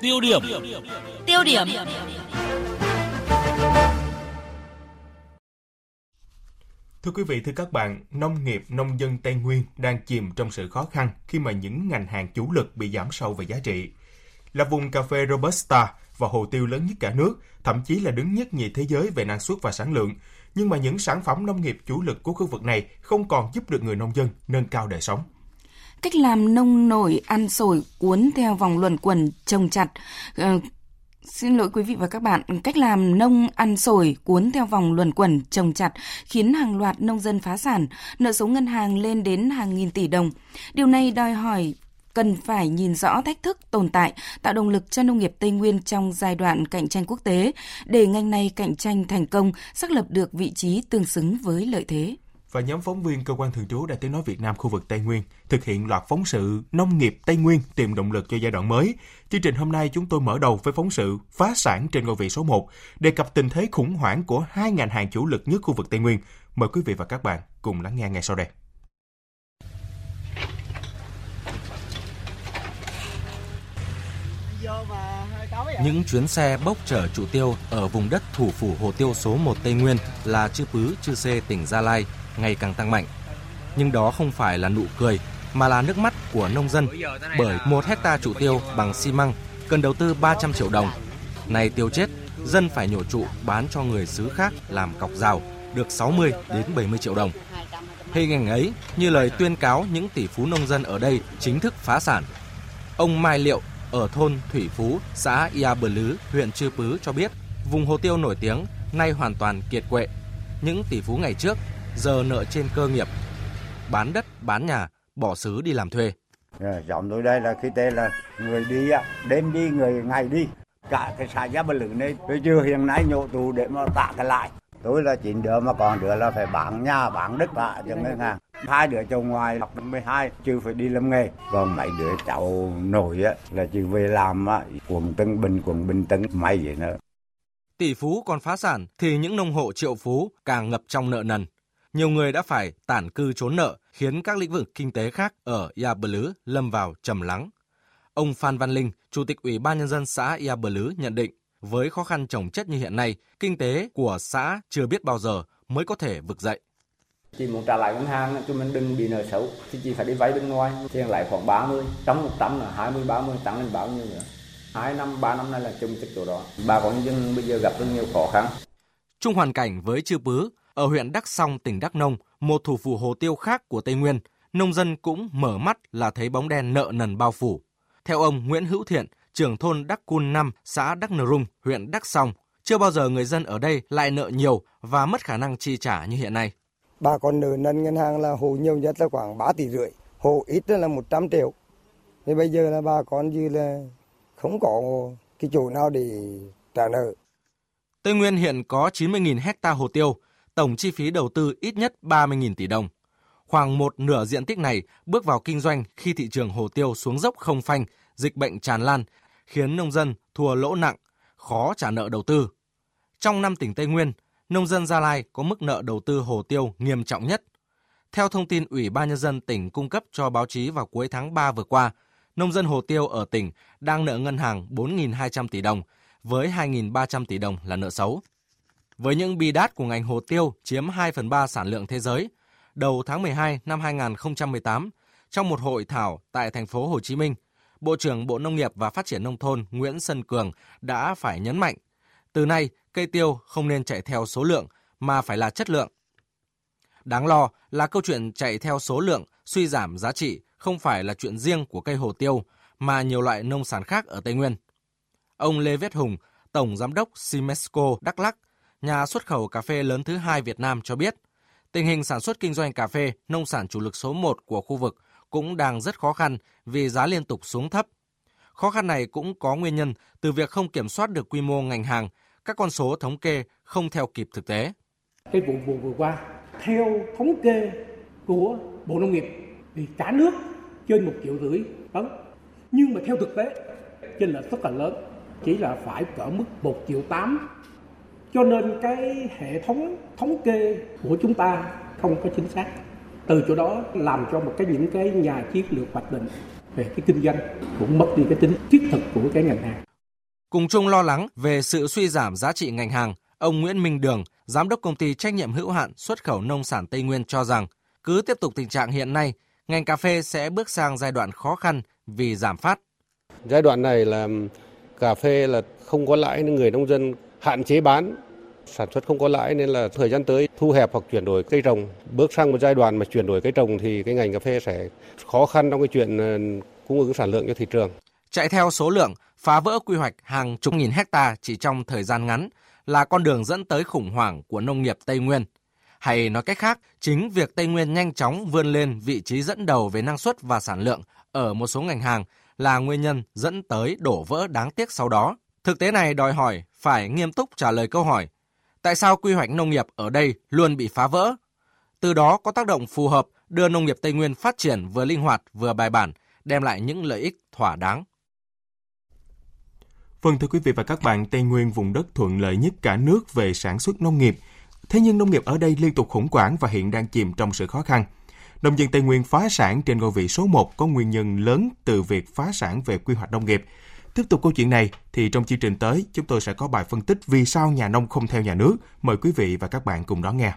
Tiêu điểm. Tiêu điểm. Thưa quý vị, thưa các bạn, nông nghiệp, nông dân Tây Nguyên đang chìm trong sự khó khăn khi mà những ngành hàng chủ lực bị giảm sâu về giá trị. Là vùng cà phê Robusta và hồ tiêu lớn nhất cả nước, thậm chí là đứng nhất nhì thế giới về năng suất và sản lượng. Nhưng mà những sản phẩm nông nghiệp chủ lực của khu vực này không còn giúp được người nông dân nâng cao đời sống. Cách làm nông nổi ăn sổi cuốn theo vòng luẩn quẩn trồng chặt. Uh, Xin lỗi quý vị và các bạn, cách làm nông ăn sổi cuốn theo vòng luẩn quẩn trồng chặt khiến hàng loạt nông dân phá sản, nợ số ngân hàng lên đến hàng nghìn tỷ đồng. Điều này đòi hỏi cần phải nhìn rõ thách thức tồn tại, tạo động lực cho nông nghiệp Tây Nguyên trong giai đoạn cạnh tranh quốc tế, để ngành này cạnh tranh thành công, xác lập được vị trí tương xứng với lợi thế và nhóm phóng viên cơ quan thường trú Đài Tiếng nói Việt Nam khu vực Tây Nguyên thực hiện loạt phóng sự Nông nghiệp Tây Nguyên tìm động lực cho giai đoạn mới. Chương trình hôm nay chúng tôi mở đầu với phóng sự phá sản trên ngôi vị số 1, đề cập tình thế khủng hoảng của hai ngành hàng chủ lực nhất khu vực Tây Nguyên. Mời quý vị và các bạn cùng lắng nghe ngay sau đây. Những chuyến xe bốc chở trụ tiêu ở vùng đất thủ phủ Hồ Tiêu số 1 Tây Nguyên là Chư Pứ, Chư Sê, tỉnh Gia Lai ngày càng tăng mạnh. Nhưng đó không phải là nụ cười, mà là nước mắt của nông dân bởi một hecta trụ tiêu bằng xi măng cần đầu tư 300 triệu đồng. Này tiêu chết, dân phải nhổ trụ bán cho người xứ khác làm cọc rào được 60 đến 70 triệu đồng. Hình ảnh ấy như lời tuyên cáo những tỷ phú nông dân ở đây chính thức phá sản. Ông Mai Liệu ở thôn Thủy Phú, xã Ia Bờ Lứ, huyện Chư Pứ cho biết vùng hồ tiêu nổi tiếng nay hoàn toàn kiệt quệ. Những tỷ phú ngày trước giờ nợ trên cơ nghiệp, bán đất, bán nhà, bỏ xứ đi làm thuê. Giọng tôi đây là khi tên là người đi, đêm đi, người ngày đi. Cả cái xã Gia Bờ Lử này, tôi chưa hiện nay nhổ tù để mà tạ cái lại. Tôi là chín đứa mà còn đứa là phải bán nhà, bán đất lại cho ngân hàng. Hai đứa chồng ngoài học năm 12 chưa phải đi làm nghề. Còn mấy đứa cháu nổi á, là chưa về làm á, quận Tân Bình, quận Bình Tân, may vậy nữa. Tỷ phú còn phá sản thì những nông hộ triệu phú càng ngập trong nợ nần nhiều người đã phải tản cư trốn nợ, khiến các lĩnh vực kinh tế khác ở Ia Bờ Lứ lâm vào trầm lắng. Ông Phan Văn Linh, Chủ tịch Ủy ban Nhân dân xã Ia Bờ Lứ nhận định, với khó khăn trồng chất như hiện nay, kinh tế của xã chưa biết bao giờ mới có thể vực dậy. Chị muốn trả lại ngân hàng cho mình đừng bị nợ xấu thì chị phải đi vay bên ngoài, tiền lại khoảng 30, trong 100 là 20, 30 tăng lên bao nhiêu nữa. 2 năm, 3 năm nay là chung chất chỗ đó. Bà con nhân dân bây giờ gặp rất nhiều khó khăn. Chung hoàn cảnh với Chư Pứ, ở huyện Đắc Song, tỉnh Đắk Nông, một thủ phủ hồ tiêu khác của Tây Nguyên, nông dân cũng mở mắt là thấy bóng đen nợ nần bao phủ. Theo ông Nguyễn Hữu Thiện, trưởng thôn Đắc Cun 5, xã Đắc Nờ Rung, huyện Đắc Song, chưa bao giờ người dân ở đây lại nợ nhiều và mất khả năng chi trả như hiện nay. Bà con nợ nần ngân hàng là hồ nhiều nhất là khoảng 3 tỷ rưỡi, hồ ít là 100 triệu. Thì bây giờ là bà con như là không có cái chỗ nào để trả nợ. Tây Nguyên hiện có 90.000 hecta hồ tiêu, tổng chi phí đầu tư ít nhất 30.000 tỷ đồng. Khoảng một nửa diện tích này bước vào kinh doanh khi thị trường hồ tiêu xuống dốc không phanh, dịch bệnh tràn lan, khiến nông dân thua lỗ nặng, khó trả nợ đầu tư. Trong năm tỉnh Tây Nguyên, nông dân Gia Lai có mức nợ đầu tư hồ tiêu nghiêm trọng nhất. Theo thông tin Ủy ban Nhân dân tỉnh cung cấp cho báo chí vào cuối tháng 3 vừa qua, nông dân hồ tiêu ở tỉnh đang nợ ngân hàng 4.200 tỷ đồng, với 2.300 tỷ đồng là nợ xấu. Với những bi đát của ngành hồ tiêu chiếm 2 phần 3 sản lượng thế giới, đầu tháng 12 năm 2018, trong một hội thảo tại thành phố Hồ Chí Minh, Bộ trưởng Bộ Nông nghiệp và Phát triển Nông thôn Nguyễn Xuân Cường đã phải nhấn mạnh, từ nay cây tiêu không nên chạy theo số lượng mà phải là chất lượng. Đáng lo là câu chuyện chạy theo số lượng, suy giảm giá trị không phải là chuyện riêng của cây hồ tiêu mà nhiều loại nông sản khác ở Tây Nguyên. Ông Lê Viết Hùng, Tổng Giám đốc Simesco Đắk Lắk nhà xuất khẩu cà phê lớn thứ hai Việt Nam cho biết, tình hình sản xuất kinh doanh cà phê, nông sản chủ lực số 1 của khu vực cũng đang rất khó khăn vì giá liên tục xuống thấp. Khó khăn này cũng có nguyên nhân từ việc không kiểm soát được quy mô ngành hàng, các con số thống kê không theo kịp thực tế. Cái vụ vừa vừa qua, theo thống kê của Bộ Nông nghiệp thì cả nước trên một triệu rưỡi tấn. Nhưng mà theo thực tế, trên lệch rất là lớn, chỉ là phải cỡ mức 1 triệu 8 cho nên cái hệ thống thống kê của chúng ta không có chính xác từ chỗ đó làm cho một cái những cái nhà chiến lược hoạch định về cái kinh doanh cũng mất đi cái tính thiết thực của cái ngành hàng Cùng chung lo lắng về sự suy giảm giá trị ngành hàng, ông Nguyễn Minh Đường, giám đốc công ty trách nhiệm hữu hạn xuất khẩu nông sản Tây Nguyên cho rằng, cứ tiếp tục tình trạng hiện nay, ngành cà phê sẽ bước sang giai đoạn khó khăn vì giảm phát. Giai đoạn này là cà phê là không có lãi nên người nông dân hạn chế bán sản xuất không có lãi nên là thời gian tới thu hẹp hoặc chuyển đổi cây trồng bước sang một giai đoạn mà chuyển đổi cây trồng thì cái ngành cà phê sẽ khó khăn trong cái chuyện ờ, cung ứng sản lượng cho thị trường. Chạy theo số lượng, phá vỡ quy hoạch hàng chục nghìn hecta chỉ trong thời gian ngắn là con đường dẫn tới khủng hoảng của nông nghiệp Tây Nguyên. Hay nói cách khác, chính việc Tây Nguyên nhanh chóng vươn lên vị trí dẫn đầu về năng suất và sản lượng ở một số ngành hàng là nguyên nhân dẫn tới đổ vỡ đáng tiếc sau đó. Thực tế này đòi hỏi phải nghiêm túc trả lời câu hỏi tại sao quy hoạch nông nghiệp ở đây luôn bị phá vỡ. Từ đó có tác động phù hợp đưa nông nghiệp Tây Nguyên phát triển vừa linh hoạt vừa bài bản, đem lại những lợi ích thỏa đáng. Vâng thưa quý vị và các bạn, Tây Nguyên vùng đất thuận lợi nhất cả nước về sản xuất nông nghiệp. Thế nhưng nông nghiệp ở đây liên tục khủng hoảng và hiện đang chìm trong sự khó khăn. Nông dân Tây Nguyên phá sản trên ngôi vị số 1 có nguyên nhân lớn từ việc phá sản về quy hoạch nông nghiệp. Tiếp tục câu chuyện này, thì trong chương trình tới, chúng tôi sẽ có bài phân tích vì sao nhà nông không theo nhà nước. Mời quý vị và các bạn cùng đón nghe.